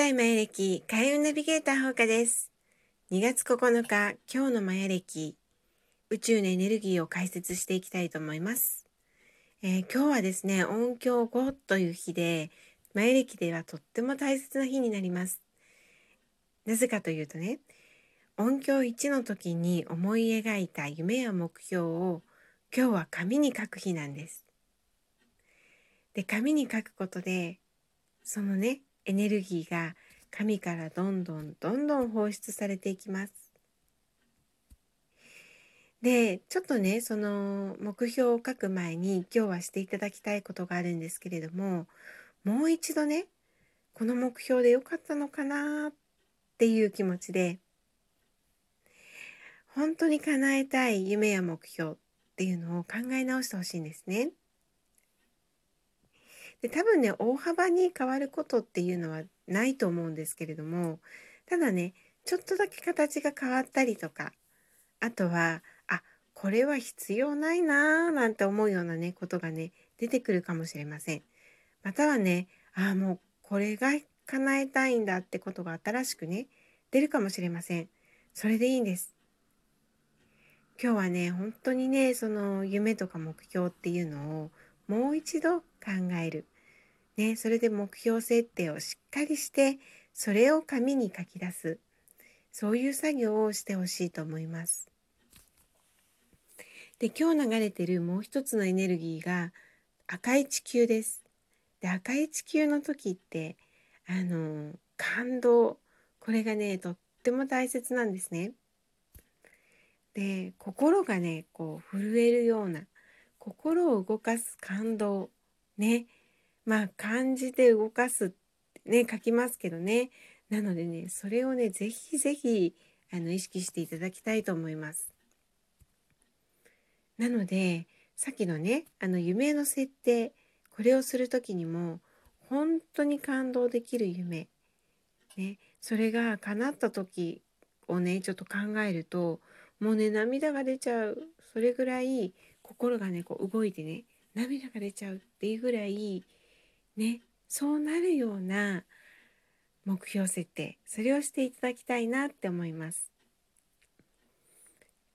代マヤ暦開運ナビゲーターほうかです。2月9日、今日のマヤ暦、宇宙のエネルギーを解説していきたいと思います。えー、今日はですね、音響5という日で、マヤ暦ではとっても大切な日になります。なぜかというとね、音響1の時に思い描いた夢や目標を今日は紙に書く日なんです。で、紙に書くことで、そのね、エネルギーが神からどんどんどんどん放出されていきます。で、ちょっとね、その目標を書く前に今日はしていただきたいことがあるんですけれども、もう一度ね、この目標でよかったのかなっていう気持ちで、本当に叶えたい夢や目標っていうのを考え直してほしいんですね。で多分ね大幅に変わることっていうのはないと思うんですけれどもただねちょっとだけ形が変わったりとかあとはあこれは必要ないなーなんて思うようなねことがね出てくるかもしれません。またはねあもうこれが叶えたいんだってことが新しくね出るかもしれません。それでいいんです。今日はね本当にねその夢とか目標っていうのをもう一度考えるね、それで目標設定をしっかりしてそれを紙に書き出すそういう作業をしてほしいと思います。で今日流れてるもう一つのエネルギーが赤い地球です。で赤い地球の時ってあの感動これがねとっても大切なんですね。で心がねこう震えるような心を動かす感動ね。まあ漢字で動かすね書きますけどね。なのでねそれをねぜひぜひあの意識していただきたいと思います。なのでさっきのねあの夢の設定これをする時にも本当に感動できる夢、ね、それが叶った時をねちょっと考えるともうね涙が出ちゃう。それぐらい心がねこう動いてね涙が出ちゃうっていうぐらいねそうなるような目標設定それをしていただきたいなって思います。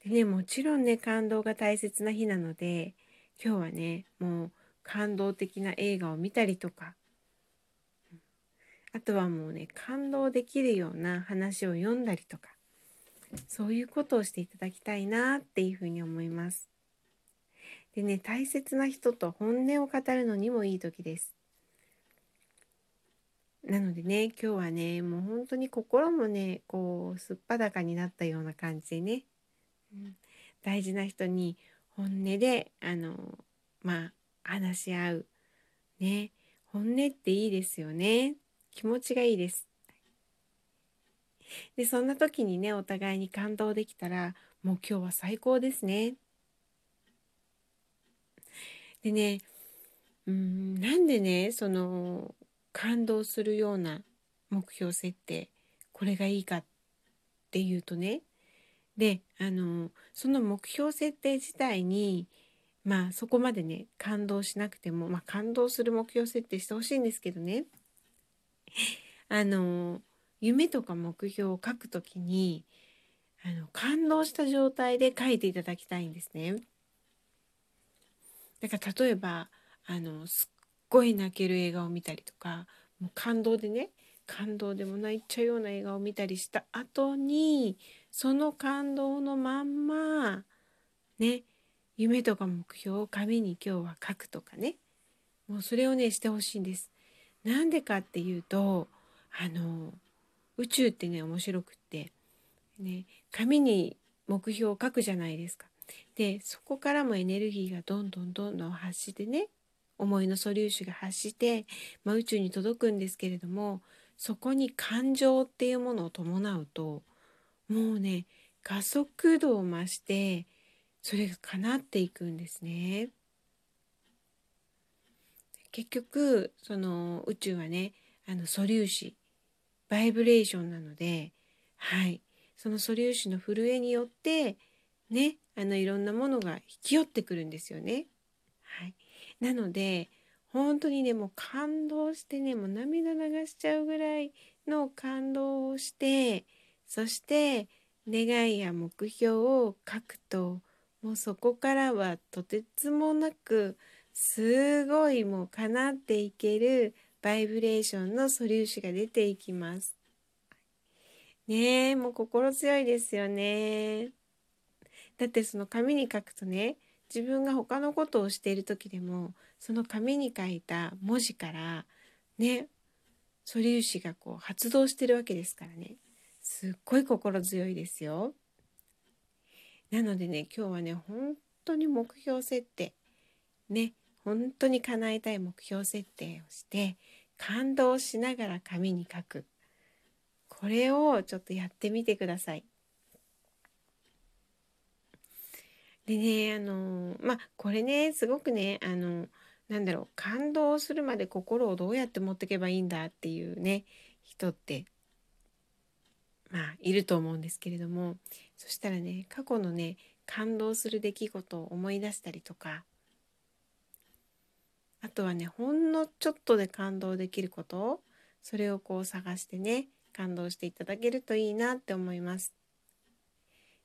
でねもちろんね感動が大切な日なので今日はねもう感動的な映画を見たりとかあとはもうね感動できるような話を読んだりとかそういうことをしていただきたいなっていうふうに思います。でね大切な人と本音を語るのにもいい時です。なのでね今日はねもう本当に心もねこうすっぱだかになったような感じでね、うん、大事な人に本音であのまあ話し合うね本音っていいですよね気持ちがいいです。でそんな時にねお互いに感動できたらもう今日は最高ですね。でねうんなんでねその感動するような目標設定これがいいかっていうとねであのその目標設定自体にまあそこまでね感動しなくても、まあ、感動する目標設定してほしいんですけどねあの夢とか目標を書くときにあの感動した状態で書いていただきたいんですね。だから例えばあのすっごい泣ける映画を見たりとかもう感動でね感動でも泣いちゃうような映画を見たりした後にその感動のまんまね夢とか目標を紙に今日は書くとかねもうそれをねしてほしいんです。なんでかっていうとあの宇宙ってね面白くってね紙に目標を書くじゃないですか。でそこからもエネルギーがどんどんどんどん発してね思いの素粒子が発して、まあ、宇宙に届くんですけれどもそこに感情っていうものを伴うともうね加速度を増してそれが叶っていくんですね。結局その宇宙はねあの素粒子バイブレーションなのではいその素粒子の震えによってねあのいろんなものが引き寄ってくるんですよね。はい、なので本当にねもう感動してねもう涙流しちゃうぐらいの感動をしてそして願いや目標を書くともうそこからはとてつもなくすごいもう叶っていけるバイブレーションの素粒子が出ていきます。ねえもう心強いですよね。だってその紙に書くとね自分が他のことをしている時でもその紙に書いた文字からね素粒子がこう発動してるわけですからねすっごい心強いですよ。なのでね今日はね本当に目標設定ね本当に叶えたい目標設定をして感動しながら紙に書くこれをちょっとやってみてください。でねあのまあこれねすごくねあのなんだろう感動するまで心をどうやって持ってけばいいんだっていうね人ってまあいると思うんですけれどもそしたらね過去のね感動する出来事を思い出したりとかあとはねほんのちょっとで感動できることそれをこう探してね感動していただけるといいなって思います。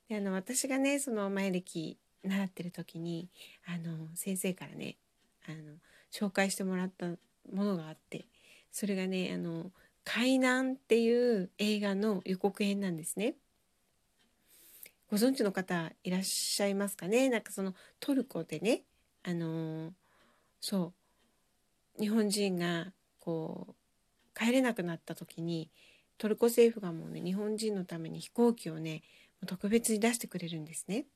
であの私がねその前歴習ってる時にあの先生からねあの紹介してもらったものがあってそれがねあの「海南」っていう映画の予告編なんですね。ご存知の方いらっしゃいますかね？なんかそのトルコでねあのそう日本人がこう帰れなくなった時にトルコ政府がもうね日本人のために飛行機をね特別に出してくれるんですね。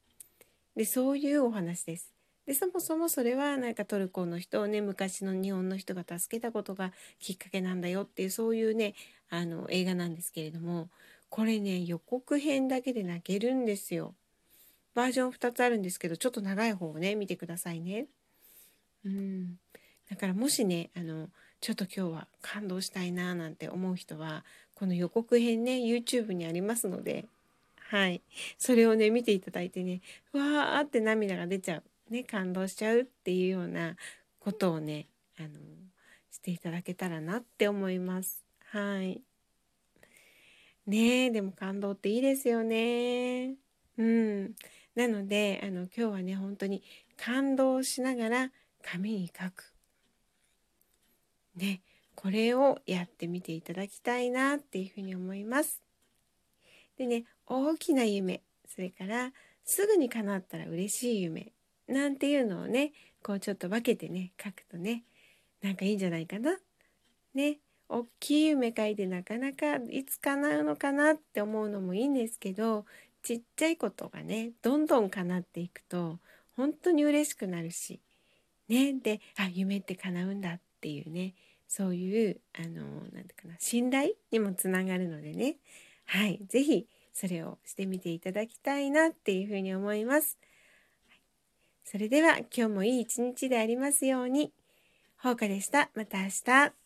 でそういうお話です。でそもそもそれはなんかトルコの人をね昔の日本の人が助けたことがきっかけなんだよっていうそういうねあの映画なんですけれどもこれね予告編だけで泣けるんですよ。バージョン2つあるんですけどちょっと長い方をね見てくださいね。うんだからもしねあのちょっと今日は感動したいななんて思う人はこの予告編ね YouTube にありますのではいそれをね見ていただいてねわーって涙が出ちゃうね感動しちゃうっていうようなことをねあのしていただけたらなって思います。はいねえでも感動っていいですよね。うん。なのであの今日はね本当に感動しながら紙に書く。ねこれをやってみていただきたいなっていうふうに思います。でね大きな夢それからすぐに叶ったら嬉しい夢なんていうのをねこうちょっと分けてね書くとねなんかいいんじゃないかな。ね大きい夢書いてなかなかいつ叶うのかなって思うのもいいんですけどちっちゃいことがねどんどん叶っていくと本当に嬉しくなるしねであ夢って叶うんだっていうねそういうあのなんていうかな信頼にもつながるのでねはい是非それをしてみていただきたいなっていうふうに思います。それでは今日もいい一日でありますように。ほうかでした。また明日。